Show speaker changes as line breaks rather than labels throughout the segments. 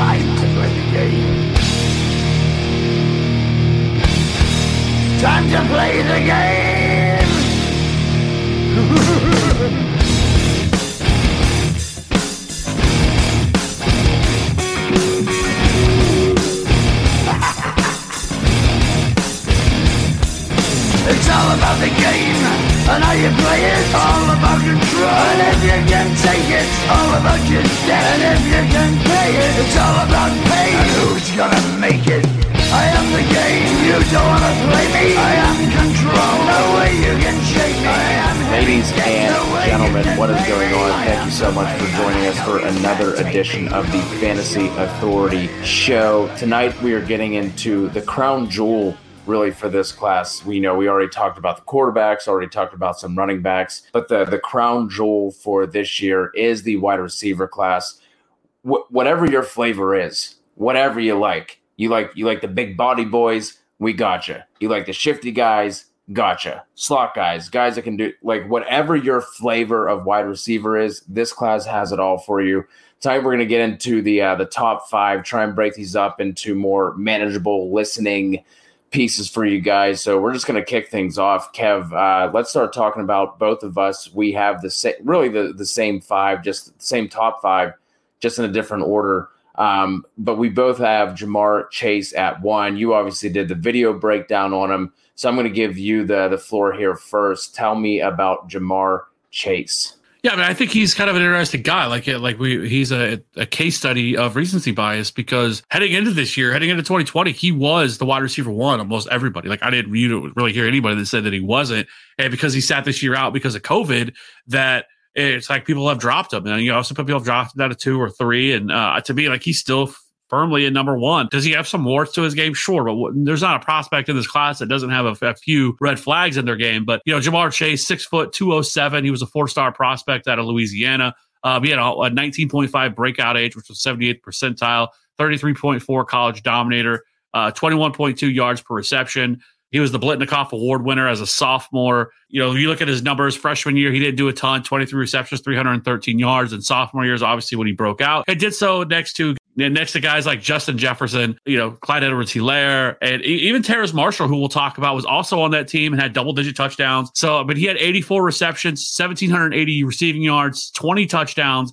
time to play the game. Time to play the game. It's all about the game and how you play it. All about control. And if you can take it, all about your debt. And if you can pay it, it's all about pay. And who's gonna make it? I am the game. You don't wanna play me. I am control. No way you can shake me.
Ladies and gentlemen, what is going on? Thank you so much for joining us for another edition of the Fantasy Authority Show. Tonight we are getting into the crown jewel really for this class. We know we already talked about the quarterbacks, already talked about some running backs, but the the crown jewel for this year is the wide receiver class. Wh- whatever your flavor is, whatever you like, you like you like the big body boys, we gotcha. You like the shifty guys, gotcha. Slot guys, guys that can do like whatever your flavor of wide receiver is. This class has it all for you. Tonight we're going to get into the uh, the top five, try and break these up into more manageable listening pieces for you guys. So we're just going to kick things off. Kev, uh, let's start talking about both of us. We have the same, really the, the same five, just the same top five, just in a different order. Um, but we both have Ja'Marr Chase at one. You obviously did the video breakdown on him. So I'm going to give you the, the floor here first. Tell me about Ja'Marr Chase.
Yeah, I mean, I think he's kind of an interesting guy. Like, like we, he's a, a case study of recency bias because heading into this year, heading into 2020, he was the wide receiver one almost everybody. Like, I didn't really hear anybody that said that he wasn't, and because he sat this year out because of COVID, that it's like people have dropped him, and you know, some people have dropped him down to two or three, and uh, to me, like he's still firmly in number one. Does he have some warts to his game? Sure, but w- there's not a prospect in this class that doesn't have a, few red flags in their game. But you know, Ja'Marr Chase, six foot, two oh seven. He was a four star prospect out of Louisiana. Um, he had a, a 19.5 breakout age, which was 78th percentile, 33.4 college dominator, uh, 21.2 yards per reception. He was the Biletnikoff Award winner as a sophomore. You know, you look at his numbers freshman year, he didn't do a ton 23 receptions, 313 yards. And sophomore years, obviously when he broke out. He did so next to next to guys like Justin Jefferson, you know, Clyde Edwards Helaire, and even Terrace Marshall, who we'll talk about, was also on that team and had double digit touchdowns. So, but he had 84 receptions, 1,780 receiving yards, 20 touchdowns.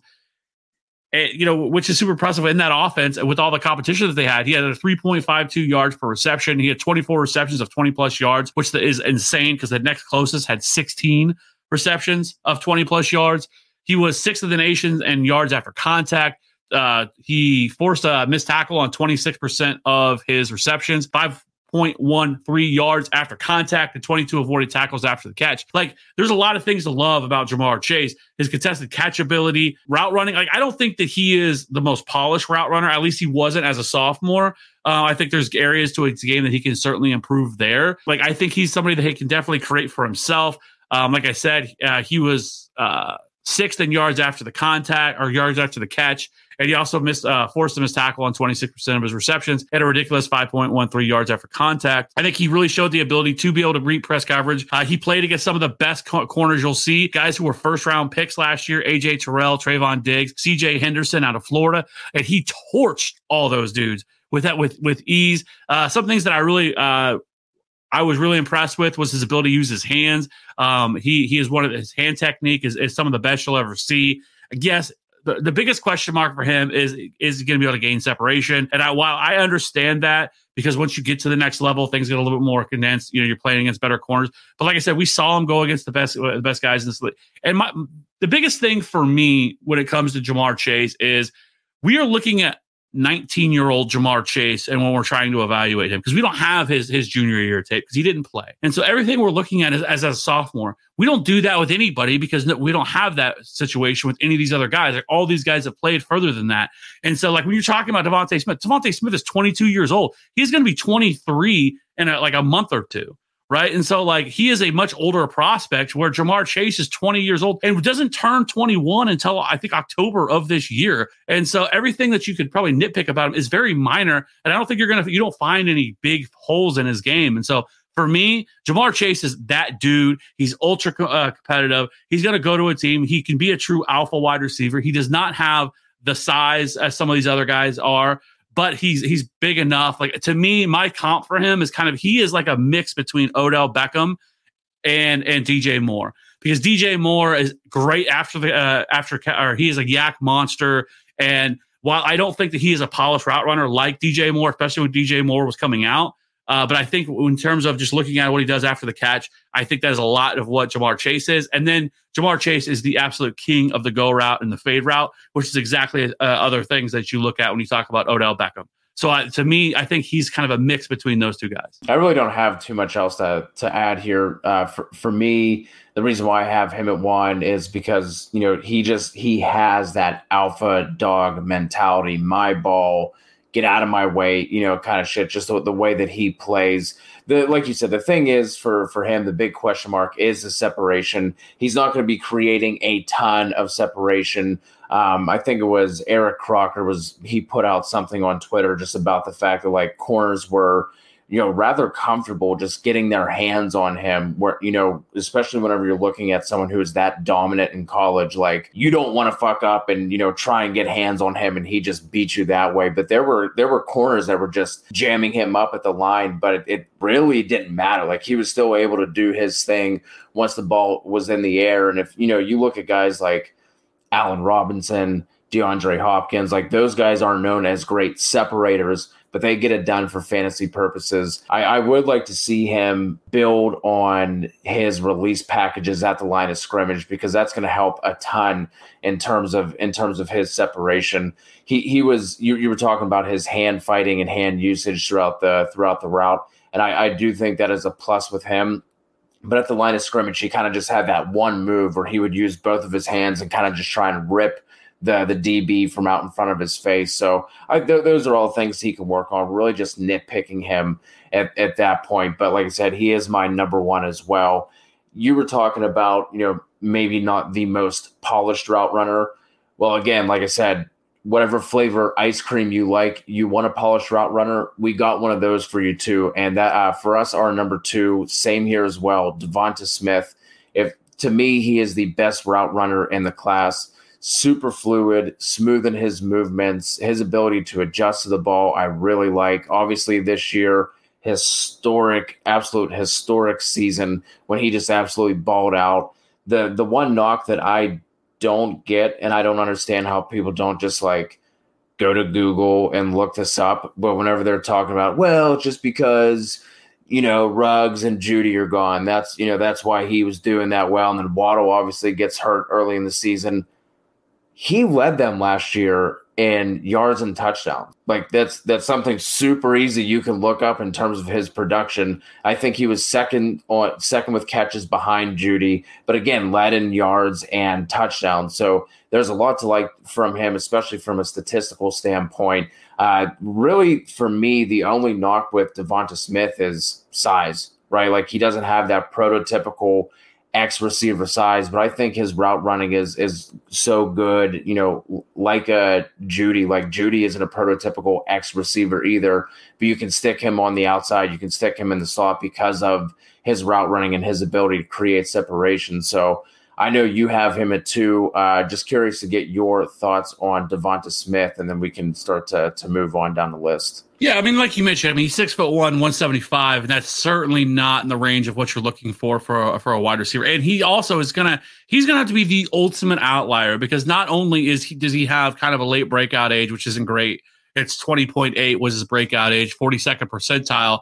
And, you know, which is super impressive in that offense with all the competition that they had. He had a 3.52 yards per reception. He had 24 receptions of 20 plus yards, which is insane because the next closest had 16 receptions of 20 plus yards. He was sixth of the nation in yards after contact. Uh, he forced a missed tackle on 26% of his receptions, 5.13 yards after contact, and 22 avoided tackles after the catch. Like, there's a lot of things to love about Ja'Marr Chase. His contested catch ability, route running. Like, I don't think that he is the most polished route runner. At least he wasn't as a sophomore. Uh, I think there's areas to his game that he can certainly improve there. Like, I think he's somebody that he can definitely create for himself. Um, like I said, uh, he was uh, sixth in yards after the contact or yards after the catch. And he also missed, uh, forced a missed tackle on 26% of his receptions at a ridiculous 5.13 yards after contact. I think he really showed the ability to be able to read press coverage. Uh, he played against some of the best co- corners you'll see, guys who were first round picks last year AJ Terrell, Trevon Diggs, CJ Henderson out of Florida. And he torched all those dudes with that with with ease. Uh, some things that I really uh, I was really impressed with was his ability to use his hands. Um, he he is one of his hand technique is, is some of the best you'll ever see. Guess the, the biggest question mark for him is is he going to be able to gain separation? And I, while I understand that because once you get to the next level, things get a little bit more condensed. You know, you're playing against better corners. But like I said, we saw him go against the best uh, the best guys in this league. And my the biggest thing for me when it comes to Ja'Marr Chase is we are looking at 19 year old Ja'Marr Chase and when we're trying to evaluate him because we don't have his his junior year tape because he didn't play. And so everything we're looking at is as a sophomore. We don't do that with anybody because we don't have that situation with any of these other guys. Like all these guys have played further than that. And so like when you're talking about DeVonta Smith, DeVonta Smith is 22 years old. He's going to be 23 in a, like a month or two right? And so, like, he is a much older prospect where Ja'Marr Chase is 20 years old and doesn't turn 21 until I think October of this year. And so, everything that you could probably nitpick about him is very minor. And I don't think you're going to, you don't find any big holes in his game. And so, for me, Ja'Marr Chase is that dude. He's ultra uh, competitive. He's going to go to a team. He can be a true alpha wide receiver. He does not have the size as some of these other guys are, but he's he's big enough. Like to me, my comp for him is kind of he is like a mix between Odell Beckham and and DJ Moore because DJ Moore is great after the uh, after or he is a YAC monster and while I don't think that he is a polished route runner like DJ Moore, especially when DJ Moore was coming out, uh, but I think in terms of just looking at what he does after the catch, I think that is a lot of what Ja'Marr Chase is. And then Ja'Marr Chase is the absolute king of the go route and the fade route, which is exactly uh, other things that you look at when you talk about Odell Beckham. So uh, to me, I think he's kind of a mix between those two guys.
I really don't have too much else to to add here. Uh, for for me, the reason why I have him at one is because you know he just he has that alpha dog mentality. My ball get out of my way, you know, kind of shit. Just the, the, way that he plays. The like you said, the thing is for for him, the big question mark is the separation. He's not going to be creating a ton of separation. Um, I think it was Eric Crocker was he put out something on Twitter just about the fact that like corners were you know, rather comfortable just getting their hands on him. Where, you know, especially whenever you're looking at someone who is that dominant in college, like you don't want to fuck up and, you know, try and get hands on him and he just beats you that way. But there were, there were corners that were just jamming him up at the line, but it, it really didn't matter. Like he was still able to do his thing once the ball was in the air. And if, you know, you look at guys like Allen Robinson, DeAndre Hopkins, like those guys are known as great separators but they get it done for fantasy purposes. I, I, would like to see him build on his release packages at the line of scrimmage because that's going to help a ton in terms of in terms of his separation. He he was you, you were talking about his hand fighting and hand usage throughout the throughout the route, and I, I do think that is a plus with him. But at the line of scrimmage, he kind of just had that one move where he would use both of his hands and kind of just try and rip the the DB from out in front of his face. So I, th- those are all things he can work on. Really, just nitpicking him at, at that point. But like I said, he is my number one as well. You were talking about you know maybe not the most polished route runner. Well, again, like I said, whatever flavor ice cream you like, you want a polished route runner. We got one of those for you too, and that uh, for us, our number two, same here as well, Devonta Smith. If to me, he is the best route runner in the class super fluid, smooth in his movements, his ability to adjust to the ball. I really like. Obviously, this year, historic, absolute historic season when he just absolutely balled out. The the one knock that I don't get, and I don't understand how people don't just like go to Google and look this up. But whenever they're talking about, well, just because you know Ruggs and Jeudy are gone, that's you know that's why he was doing that well. And then Waddle obviously gets hurt early in the season he led them last year in yards and touchdowns. Like that's that's something super easy you can look up in terms of his production. I think he was second on second with catches behind Jeudy, but again led in yards and touchdowns. So there's a lot to like from him, especially from a statistical standpoint. Uh, really, for me, the only knock with Devonta Smith is size. Right, like he doesn't have that prototypical X receiver size, but I think his route running is is so good. You know, like a Jeudy, like Jeudy isn't a prototypical X receiver either, but you can stick him on the outside, you can stick him in the slot because of his route running and his ability to create separation. So I know you have him at two. Uh, just curious to get your thoughts on Devonta Smith, and then we can start to to move on down the list.
Yeah, I mean, like you mentioned, I mean, he's six foot one, one seventy five, and that's certainly not in the range of what you're looking for for a, for a wide receiver. And he also is gonna he's gonna have to be the ultimate outlier because not only is he does he have kind of a late breakout age, which isn't great. It's twenty point eight was his breakout age, forty second percentile,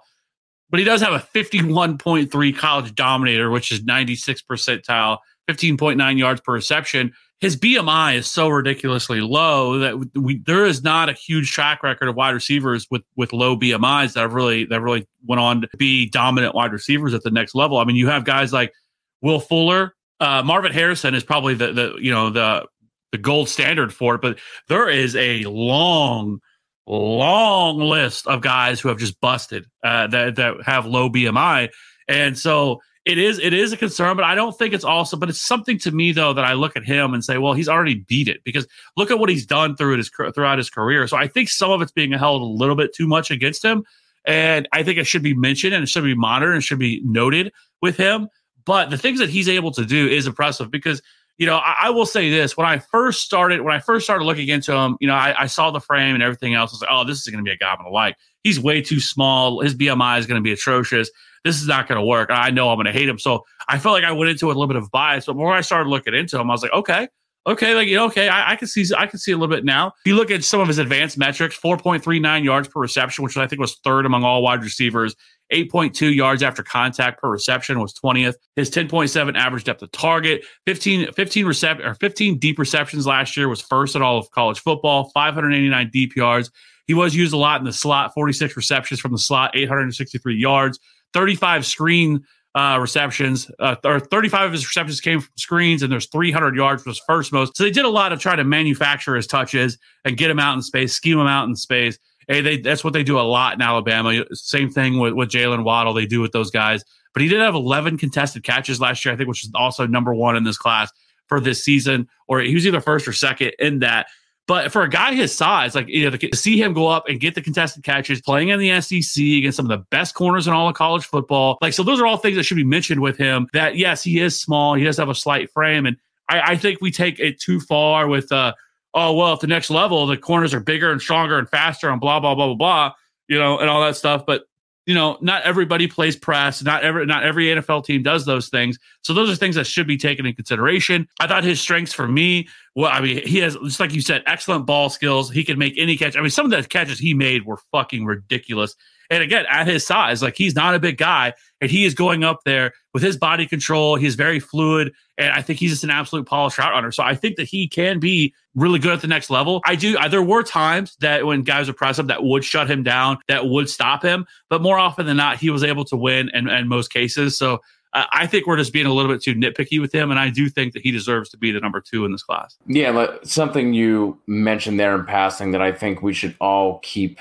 but he does have a fifty one point three college dominator, which is ninety six percentile, fifteen point nine yards per reception. His BMI is so ridiculously low that we there is not a huge track record of wide receivers with with low BMIs that have really that really went on to be dominant wide receivers at the next level. I mean, you have guys like Will Fuller, uh, Marvin Harrison is probably the the you know the the gold standard for it, but there is a long long list of guys who have just busted uh, that that have low BMI, and so it is it is a concern, but I don't think it's also. But it's something to me though that I look at him and say, well, he's already beat it because look at what he's done through his throughout his career. So I think some of it's being held a little bit too much against him, and I think it should be mentioned and it should be monitored and should be noted with him. But the things that he's able to do is impressive because you know, I, I, will say this: when I first started, when I first started looking into him, you know, I, I saw the frame and everything else. I was like, oh, this is going to be a guy I'm going to like. He's way too small. His BMI is going to be atrocious. This is not going to work. I know I'm going to hate him. So I felt like I went into a little bit of bias. But more I started looking into him, I was like, okay, okay, like you know, okay, I, I, can see I can see a little bit now. If you look at some of his advanced metrics, 4.39 yards per reception, which I think was third among all wide receivers. 8.2 yards after contact per reception was 20th. His 10.7 average depth of target, 15 15 recept or 15 deep receptions last year was first at all of college football. 589 deep yards. He was used a lot in the slot. 46 receptions from the slot, 863 yards. 35 screen uh, receptions, uh, or 35 of his receptions came from screens, and there's 300 yards was first most. So they did a lot of trying to manufacture his touches and get him out in space, scheme him out in space. Hey, they that's what they do a lot in Alabama. Same thing with, with Jaylen Waddle, they do with those guys. But he did have 11 contested catches last year, I think, which is also number one in this class for this season, or he was either first or second in that. But for a guy his size, like you know, to see him go up and get the contested catches, playing in the SEC against some of the best corners in all of college football, like so, those are all things that should be mentioned with him. That yes, he is small, he does have a slight frame, and I, I think we take it too far with, uh, oh well, at the next level, the corners are bigger and stronger and faster and blah blah blah blah blah, you know, and all that stuff. But you know, not everybody plays press. Not every not every NFL team does those things. So those are things that should be taken in consideration. I thought his strengths for me, well, I mean, he has just like you said, excellent ball skills. He can make any catch. I mean, some of the catches he made were fucking ridiculous. And again, at his size, like he's not a big guy, and he is going up there with his body control. He's very fluid, and I think he's just an absolute polished route runner. So I think that he can be really good at the next level. I do. There were times that when guys would press him, that would shut him down, that would stop him. But more often than not, he was able to win, in, in most cases. So uh, I think we're just being a little bit too nitpicky with him, and I do think that he deserves to be the number two in this class.
Yeah, something you mentioned there in passing that I think we should all keep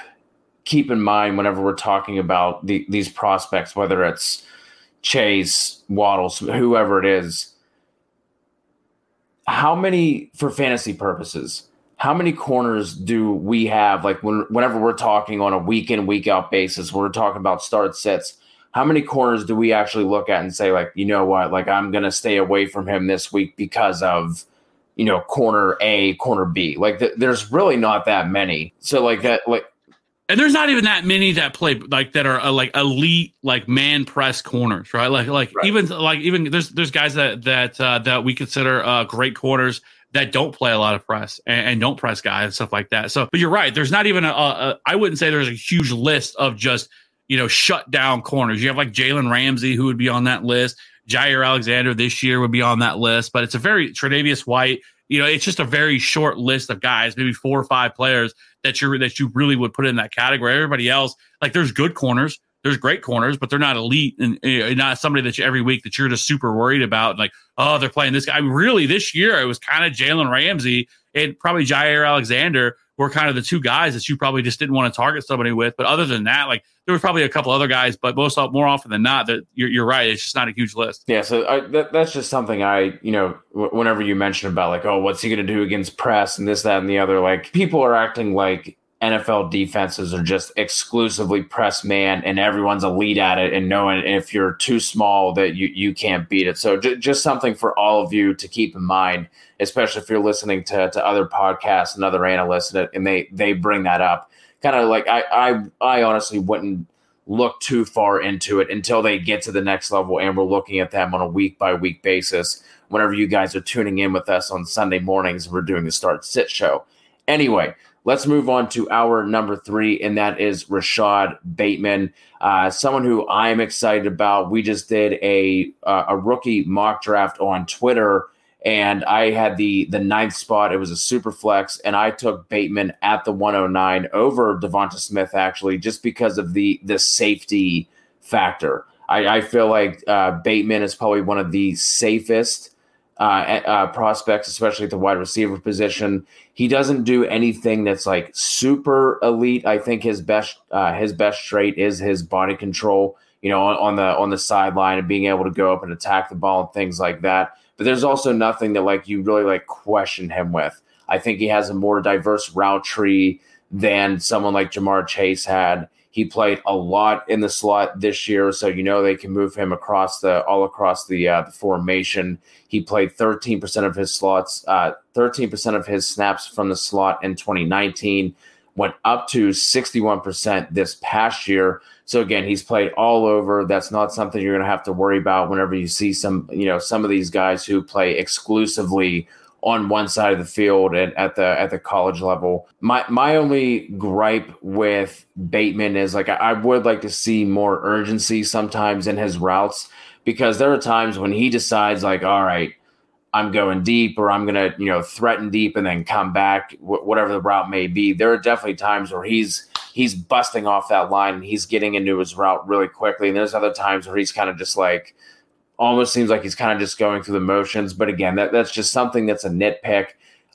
keep in mind whenever we're talking about the, these prospects, whether it's Chase, Waddles, whoever it is. How many, for fantasy purposes, how many corners do we have? Like when, whenever we're talking on a week in, week out basis, we're talking about start sets. How many corners do we actually look at and say, like, you know what, like I'm gonna stay away from him this week because of, you know, corner A, corner B. Like, th- there's really not that many. So, like that, like
and there's not even that many that play like that are uh, like elite like man press corners right? Like like right. even like even there's there's guys that that uh, that we consider uh, great corners that don't play a lot of press and, and, don't press guys and stuff like that. So but you're right. There's not even a, a I wouldn't say there's a huge list of just you know shut down corners. You have like Jalen Ramsey who would be on that list. Jaire Alexander this year would be on that list but it's a very Tre'Davious White you know, it's just a very short list of guys, maybe four or five players that you that you really would put in that category. Everybody else, like there's good corners, there's great corners, but they're not elite and, not somebody that you every week that you're just super worried about. Like, oh, they're playing this guy. I mean, really, this year it was kind of Jalen Ramsey and probably Jaire Alexander were kind of the two guys that you probably just didn't want to target somebody with. But other than that, like there was probably a couple other guys, but most more often than not, that you're, you're right. It's just not a huge list.
Yeah, so I, that, that's just something I, you know, w- whenever you mention about like, oh, what's he going to do against press and this, that, and the other, like people are acting like NFL defenses are just exclusively press man and everyone's elite at it and knowing if you're too small that you, you can't beat it. So j- just something for all of you to keep in mind, especially if you're listening to, to other podcasts and other analysts and, and they, they bring that up. Kind of like I, I, I honestly wouldn't look too far into it until they get to the next level and we're looking at them on a week by week basis whenever you guys are tuning in with us on Sunday mornings we're doing the start sit show. Anyway, Let's move on to our number three, and that is Rashod Bateman, uh, someone who I am excited about. We just did a uh, a rookie mock draft on Twitter, and I had the the ninth spot. It was a super flex, and I took Bateman at the 109 over Devonta Smith actually, just because of the the safety factor. I, I feel like uh, Bateman is probably one of the safest uh, uh, prospects, especially at the wide receiver position. He doesn't do anything that's like super elite. I think his best uh, his best trait is his body control. You know, on, on the on the sideline and being able to go up and attack the ball and things like that. But there's also nothing that like you really like question him with. I think he has a more diverse route tree than someone like Ja'Marr Chase had. He played a lot in the slot this year, so you know they can move him across the all across the uh, the formation. He played 13% of his slots, uh, 13% of his snaps from the slot in 2019, went up to 61% this past year. So again, he's played all over. That's not something you're going to have to worry about whenever you see some, you know, some of these guys who play exclusively on one side of the field and at the at the college level. My my only gripe with Bateman is like I would like to see more urgency sometimes in his routes because there are times when he decides like all right I'm going deep or I'm going to, you know, threaten deep and then come back, wh- whatever the route may be. There are definitely times where he's he's busting off that line and he's getting into his route really quickly. And there's other times where he's kind of just like almost seems like he's kind of just going through the motions. But again, that, that's just something that's a nitpick.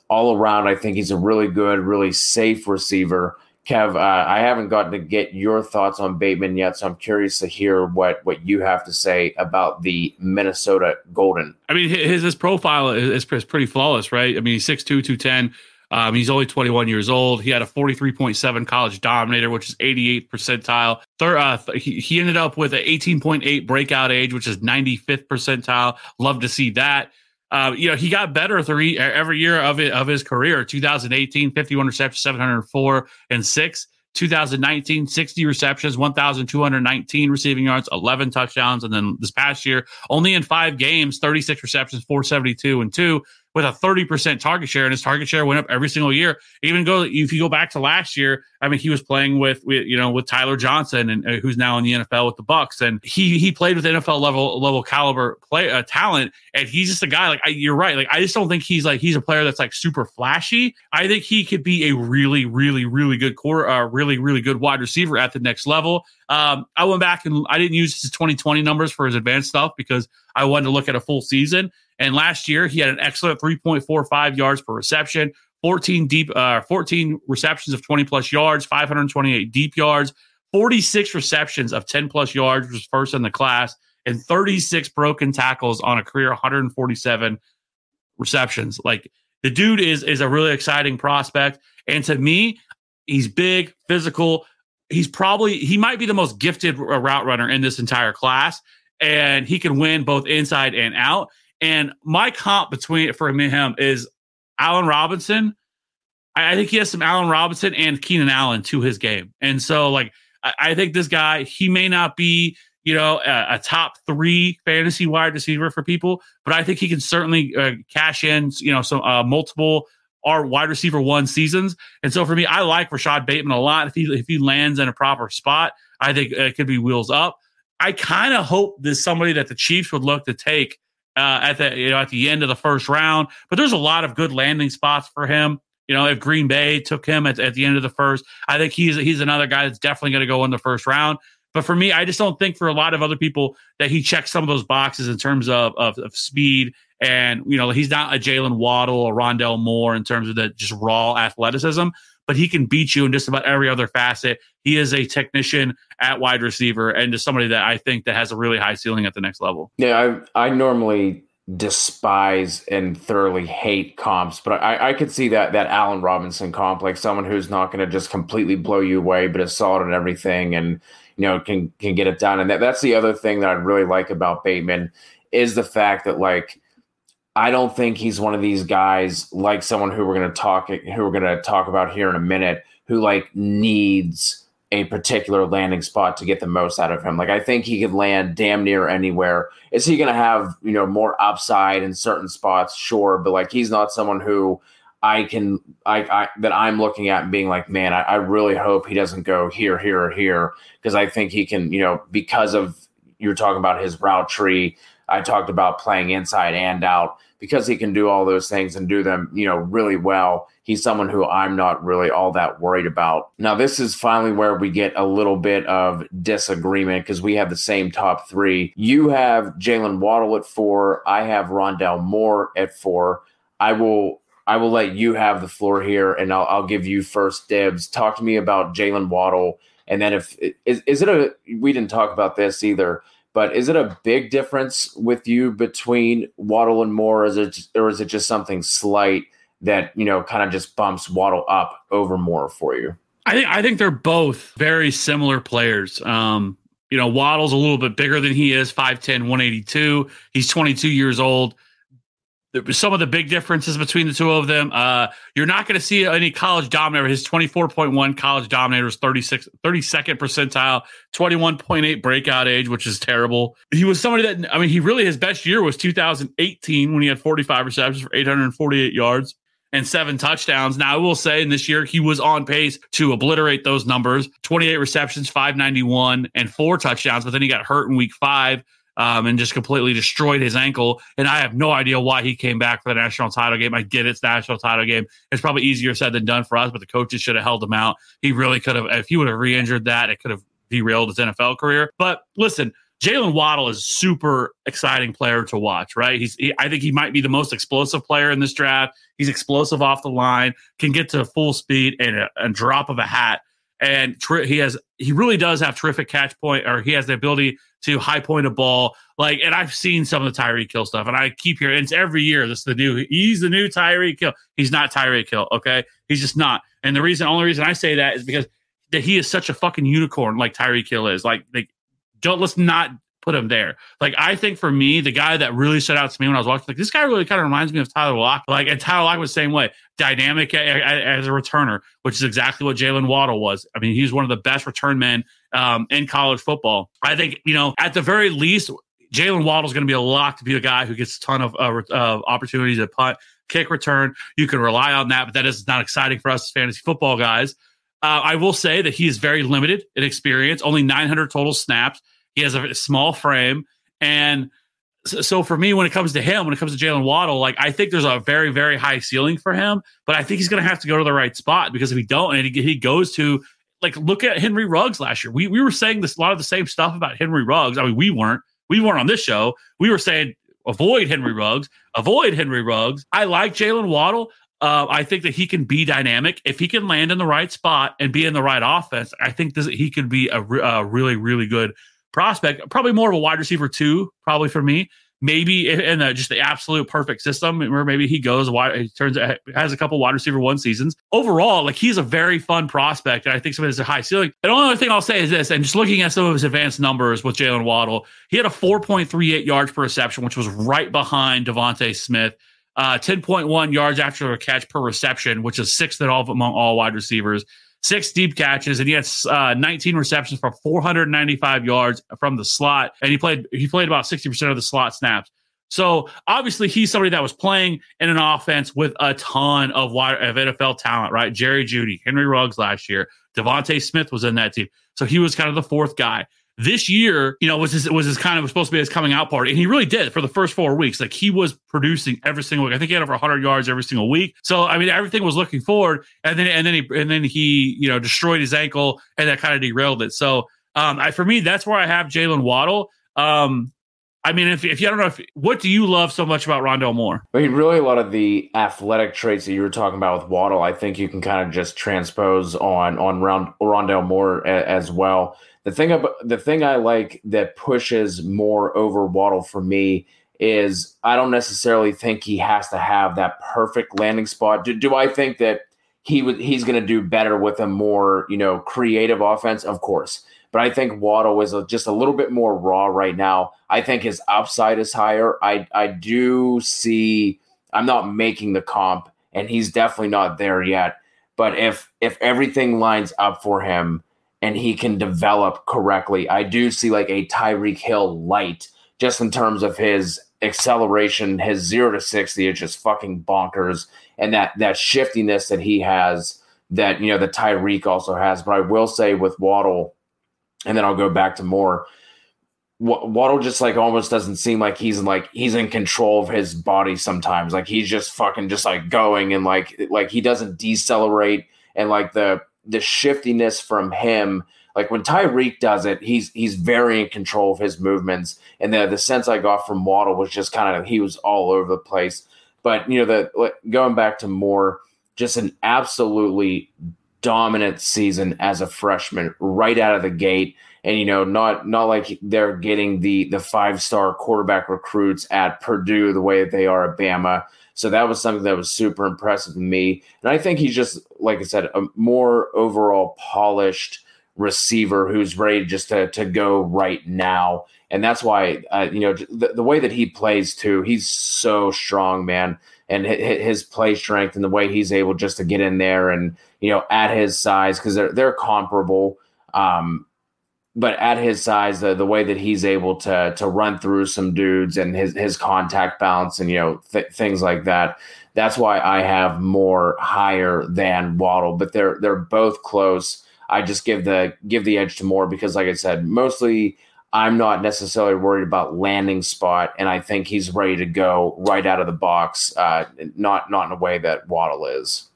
All around, I think he's a really good, really safe receiver. Kev, uh, I haven't gotten to get your thoughts on Bateman yet, so I'm curious to hear what what you have to say about the Minnesota Golden.
I mean, his his profile is, is pretty flawless, right? I mean, he's 6'2", 210. Um, he's only 21 years old. He had a 43.7 college dominator, which is 88 percentile. Third, uh, he, he ended up with an 18.8 breakout age, which is 95th percentile. Love to see that. Uh, you know, he got better three every year of it of his career. 2018, 51 receptions, 704 and six. 2019, 60 receptions, 1,219 receiving yards, 11 touchdowns. And then this past year, only in five games, 36 receptions, 472 and two with a 30% target share and his target share went up every single year. Even go, if you go back to last year, I mean, he was playing with, you know, with Tyler Johnson and uh, who's now in the NFL with the Bucks, And he, he played with NFL level, level caliber play uh, talent. And he's just a guy like, I, you're right. Like, I just don't think he's like, he's a player that's like super flashy. I think he could be a really, really, really good core, uh, really, really good wide receiver at the next level. Um, I went back and I didn't use his 2020 numbers for his advanced stuff because I wanted to look at a full season. And last year, he had an excellent 3.45 yards per reception, 14 deep, uh, 14 receptions of 20 plus yards, 528 deep yards, 46 receptions of 10 plus yards, which was first in the class, and 36 broken tackles on a career 147 receptions. Like the dude is is a really exciting prospect, and to me, he's big, physical. He's probably he might be the most gifted route runner in this entire class, and he can win both inside and out. And my comp between for me and him is Allen Robinson. I, I think he has some Allen Robinson and Keenan Allen to his game. And so, like, I, I think this guy, he may not be, you know, a, a, top three fantasy wide receiver for people, but I think he can certainly uh, cash in, you know, some uh, multiple our wide receiver one seasons. And so for me, I like Rashod Bateman a lot. If he if he lands in a proper spot, I think it could be wheels up. I kind of hope there's somebody that the Chiefs would look to take uh, at the you know at the end of the first round. But there's a lot of good landing spots for him. You know, if Green Bay took him at, at the end of the first, I think he's he's another guy that's definitely going to go in the first round. But for me, I just don't think for a lot of other people that he checks some of those boxes in terms of, of, of speed. And, you know, he's not a Jaylen Waddle or Rondale Moore in terms of the just raw athleticism but he can beat you in just about every other facet. He is a technician at wide receiver and just somebody that I think that has a really high ceiling at the next level.
Yeah, I I normally despise and thoroughly hate comps, but I, I could see that that Allen Robinson comp, like someone who's not going to just completely blow you away, but is solid in everything and you know can can get it done. And that, that's the other thing that I really like about Bateman is the fact that like I don't think he's one of these guys like someone who we're going to talk who we're going to talk about here in a minute who like needs a particular landing spot to get the most out of him. Like I think he could land damn near anywhere. Is he going to have, you know, more upside in certain spots? Sure, but like he's not someone who I can I, I that I'm looking at and being like, man, I, I really hope he doesn't go here, here, or here because I think he can, you know, because of you're talking about his route tree I talked about playing inside and out because he can do all those things and do them, you know, really well. He's someone who I'm not really all that worried about. Now, this is finally where we get a little bit of disagreement because we have the same top three. You have Jaylen Waddle at four. I have Rondale Moore at four. I will I will let you have the floor here, and I'll, I'll give you first dibs. Talk to me about Jaylen Waddle, and then if is is it a we didn't talk about this either but is it a big difference with you between Waddle and Moore, or is it, or is it just something slight that you know kind of just bumps Waddle up over Moore for you?
I think I think they're both very similar players. Um, you know, Waddle's a little bit bigger than he is, 5'10, 182. He's 22 years old some of the big differences between the two of them. Uh, you're not going to see any college dominator. His 24.1 college dominator is 36, 32nd percentile, 21.8 breakout age, which is terrible. He was somebody that, I mean, he really, his best year was 2018 when he had 45 receptions for 848 yards and seven touchdowns. Now, I will say in this year, he was on pace to obliterate those numbers 28 receptions, 591, and four touchdowns, but then he got hurt in week five um, and just completely destroyed his ankle. And I have no idea why he came back for the national title game. I get it's national title game. It's probably easier said than done for us, but the coaches should have held him out. He really could have, if he would have re injured that, it could have derailed his NFL career. But listen, Jaylen Waddle is super exciting player to watch, right? He's, he, I think he might be the most explosive player in this draft. He's explosive off the line, can get to full speed and a, a drop of a hat and tri- he has he really does have terrific catch point or he has the ability to high point a ball like and i've seen some of the Tyreek Hill stuff and i keep hearing it's every year this is the new he's the new Tyreek Hill. he's not Tyreek Hill. okay he's just not and the reason only reason i say that is because that he is such a fucking unicorn like Tyreek Hill is like like don't let's not put him there. Like I think for me, the guy that really stood out to me when I was watching, like this guy really kind of reminds me of Tyler Lockett. Like and Tyler Lockett was the same way, dynamic as a returner, which is exactly what Jaylen Waddle was. I mean, he's one of the best return men um, in college football. I think you know at the very least. Jaylen Waddle is going to be a lock to be a guy who gets a ton of uh, uh, opportunities to punt, kick return. You can rely on that, but that is not exciting for us as fantasy football guys. Uh, I will say that he is very limited in experience, only 900 total snaps. He has a small frame. And so for me, when it comes to him, when it comes to Jaylen Waddle, like I think there's a very, very high ceiling for him, but I think he's going to have to go to the right spot because if he don't, and he, he goes to like look at Henry Ruggs last year. We we were saying this a lot of the same stuff about Henry Ruggs. I mean, we weren't we weren't on this show. We were saying avoid Henry Ruggs, avoid Henry Ruggs. I like Jaylen Waddle. Uh, I think that he can be dynamic if he can land in the right spot and be in the right offense. I think this, he could be a, a really, really good prospect, probably more of a wide receiver two, probably for me. Maybe in a, just the absolute perfect system, where maybe he goes wide, he turns has a couple wide receiver one seasons. Overall, like he's a very fun prospect, and I think somebody has a high ceiling. And the only other thing I'll say is this: and just looking at some of his advanced numbers with Jaylen Waddle, he had a 4.38 yards per reception, which was right behind DeVonta Smith. Uh, 10.1 yards after a catch per reception, which is sixth at all among all wide receivers six deep catches, and he had uh, 19 receptions for 495 yards from the slot, and he played he played about 60 percent of the slot snaps. So obviously he's somebody that was playing in an offense with a ton of wide, of NFL talent, right? Jerry Jeudy, Henry Ruggs last year, DeVonta Smith was in that team, so he was kind of the fourth guy this year, you know, was his was his kind of supposed to be his coming out party, and he really did for the first four weeks. Like he was producing every single week. I think he had over 100 yards every single week. So I mean, everything was looking forward, and then and then he and then he you know destroyed his ankle, and that kind of derailed it. So um, I, for me, that's where I have Jaylen Waddle. Um, I mean, if, if you don't know if what do you love so much about Rondale Moore?
I mean, really, a lot of the athletic traits that you were talking about with Waddle, I think you can kind of just transpose on on Rond, Rondale Moore a, as well. The thing about the thing I like that pushes Moore over Waddle for me is I don't necessarily think he has to have that perfect landing spot. Do, do I think that he would he's going to do better with a more you know creative offense? Of course, but I think Waddle is a, just a little bit more raw right now. I think his upside is higher. I I do see. I'm not making the comp, and he's definitely not there yet. But if if everything lines up for him and he can develop correctly. I do see like a Tyreek Hill light just in terms of his acceleration, his zero to sixty is just fucking bonkers, and that that shiftiness that he has that you know the Tyreek also has. But I will say with Waddle, and then I'll go back to Moore. Waddle just like almost doesn't seem like he's in like he's in control of his body sometimes. Like he's just fucking just like going and like like he doesn't decelerate and like the the shiftiness from him. Like when Tyreek does it, he's he's very in control of his movements. And the the sense I got from Waddle was just kind of he was all over the place. But you know, the going back to Moore just an absolutely dominant season as a freshman right out of the gate and you know not not like they're getting the the five star quarterback recruits at Purdue the way that they are at Bama So that was something that was super impressive to me. And I think he's just, like I said, a more overall polished receiver who's ready just to, to go right now. And that's why, uh, you know, the, the way that he plays too, he's so strong, man. And his play strength and the way he's able just to get in there and, you know, at his size, because they're, they're comparable. Um, but at his size, the the way that he's able to to run through some dudes and his his contact balance and you know th- things like that, that's why I have Moore higher than Waddle. But they're they're both close. I just give the give the edge to Moore because, like I said, mostly I'm not necessarily worried about landing spot, and I think he's ready to go right out of the box. Uh, not not in a way that Waddle is.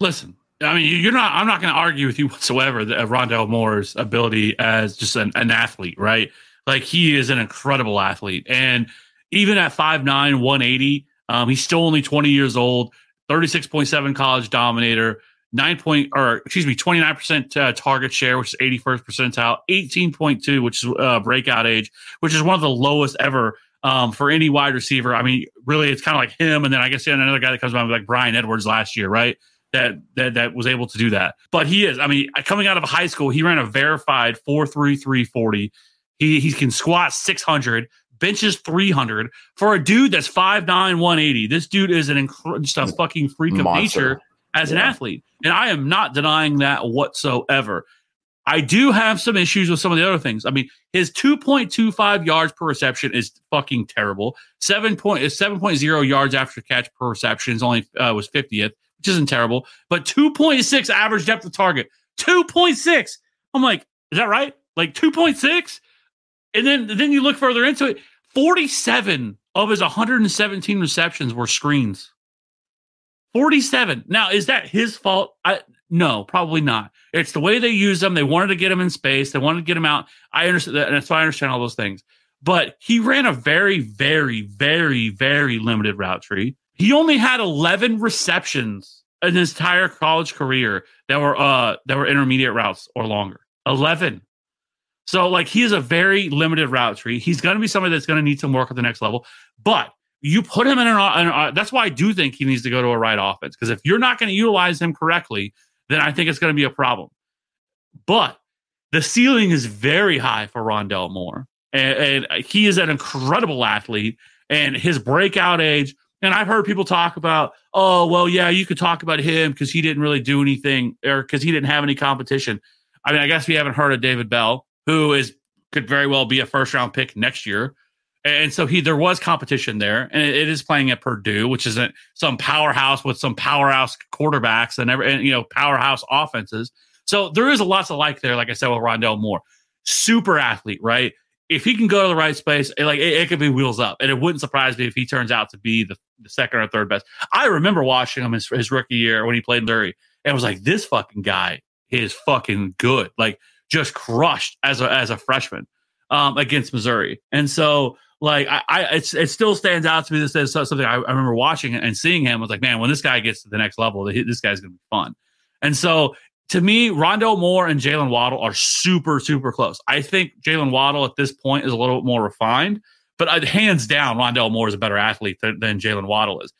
Listen, I mean, you're not. I'm not going to argue with you whatsoever that Rondale Moore's ability as just an, an, athlete, right? Like he is an incredible athlete, and even at 5'9", 180, um, he's still only 20 years old. 36.7 college dominator, nine point or excuse me, 29 percent uh, target share, which is 81st percentile. 18.2, which is uh, breakout age, which is one of the lowest ever um, for any wide receiver. I mean, really, it's kind of like him, and then I guess another guy that comes around like Bryan Edwards last year, right? that that that was able to do that. But he is. I mean, coming out of high school, he ran a verified four three three forty. He he can squat six hundred, benches three hundred for a dude that's 5'9", 180. This dude is an inc- just a fucking freak of Monster. nature as yeah. an athlete, and I am not denying that whatsoever. I do have some issues with some of the other things. I mean, his 2.25 yards per reception is fucking terrible. 7 point 7.0 yards after catch per reception is only uh, was 50th which isn't terrible, but 2.6 average depth of target. 2.6. I'm like, is that right? Like 2.6? And then then you look further into it, 47 of his 117 receptions were screens. 47. Now, is that his fault? I no, probably not. It's the way they use them. They wanted to get him in space. They wanted to get him out. I understand that, and why I understand all those things. But he ran a very, very, very, very limited route tree. He only had 11 receptions in his entire college career that were uh that were intermediate routes or longer. 11. So like he is a very limited route tree. He's going to be somebody that's going to need some work at the next level. But you put him in an, an uh, that's why I do think he needs to go to a right offense because if you're not going to utilize him correctly, then I think it's going to be a problem. But the ceiling is very high for Rondale Moore, and, and he is an incredible athlete. And his breakout age and I've heard people talk about, oh, well, yeah, you could talk about him because he didn't really do anything or because he didn't have any competition. I mean, I guess we haven't heard of David Bell, who is could very well be a first round pick next year. And so he there was competition there, and it, it is playing at Purdue, which isn't some powerhouse with some powerhouse quarterbacks and, every, and you know powerhouse offenses. So there is a lot to like there. Like I said with Rondale Moore, super athlete, right? if he can go to the right space, it, like it, it, could be wheels up, and it wouldn't surprise me if he turns out to be the, the second or third best. I remember watching him his, his rookie year when he played Missouri, and was like, this fucking guy is fucking good, like just crushed as a as a freshman um, against Missouri, and so like I, I it still stands out to me. This is something I, I remember watching and seeing him. I was like, man, when this guy gets to the next level, this guy's gonna be fun. And so to me, Rondale Moore and Jaylen Waddle are super, super close. I think Jaylen Waddle at this point is a little bit more refined, but uh, hands down, Rondale Moore is a better athlete than, than Jaylen Waddle is.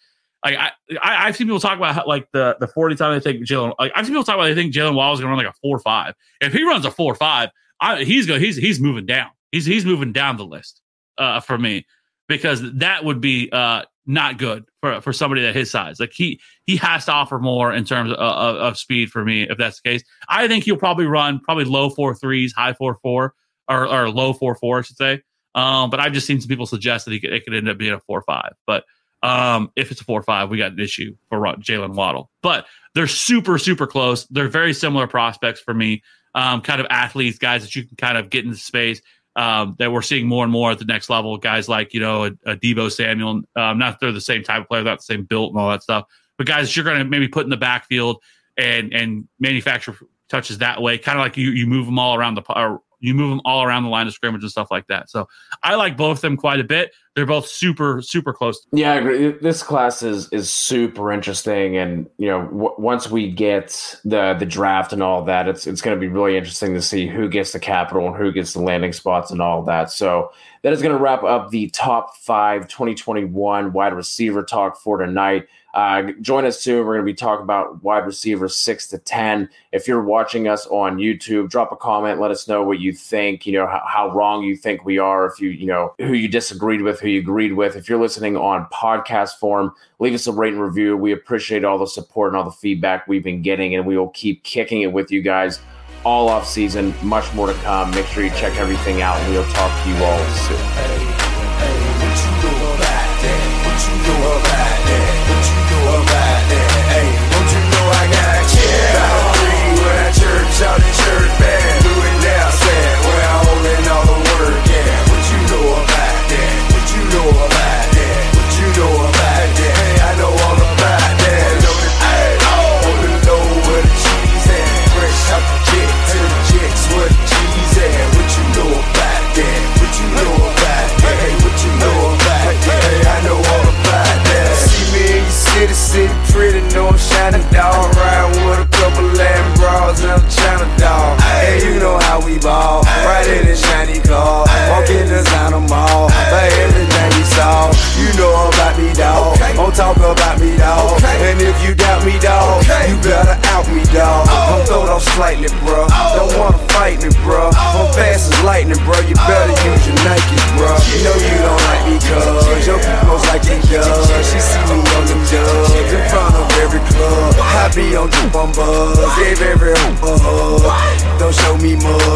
Like I, I, have seen people talk about how, like the the forty time they think Jaylen. Like I've seen people talk about they think Jaylen Waddle is to run like a four five. If he runs a four five, he's going he's he's moving down. He's he's moving down the list uh, for me because that would be uh, not good for, for somebody at his size. Like he he has to offer more in terms of, of, of, speed for me if that's the case. I think he'll probably run probably low four threes, high four four, or, or low four four, I should say. Um, but I've just seen some people suggest that he could, it could end up being a four five. But um, if it's a four five, we got an issue for Jaylen Waddle. But they're super super close. They're very similar prospects for me. Um, kind of athletes, guys that you can kind of get into space um, that we're seeing more and more at the next level. Guys like you know a, a Deebo Samuel, um, not they're the same type of player, not the same built and all that stuff, but guys you're going to maybe put in the backfield and and manufacture touches that way, kind of like you you move them all around the or You move them all around the line of scrimmage and stuff like that. So I like both of them quite a bit. They're both super, super close.
Yeah, I agree. This class is is super interesting, and you know, w- once we get the the draft and all that, it's it's going to be really interesting to see who gets the capital and who gets the landing spots and all that. So that is going to wrap up the top five 2021 wide receiver talk for tonight. Uh, join us soon. We're going to be talking about wide receivers six to 10. If you're watching us on YouTube, drop a comment. Let us know what you think, you know, how, how wrong you think we are. If you, you know, who you disagreed with, who you agreed with. If you're listening on podcast form, leave us a rate and review. We appreciate all the support and all the feedback we've been getting, and we will keep kicking it with you guys all off season. Much more to come. Make sure you check everything out, we'll talk to you all soon. Don't talk about me, dog. And if you doubt me, dog, you better out me, oh. dog. I'm throwed off slightly, bro. Oh. Don't wanna fight me, bro. Oh. I'm fast as lightning, bro. You better use your Nike, bro. You know you don't like me, cuz your people's like me, cuz. She see me on the dubs in front of every club. I be on the on buzz, gave every hoop a hug. Don't show me mugs,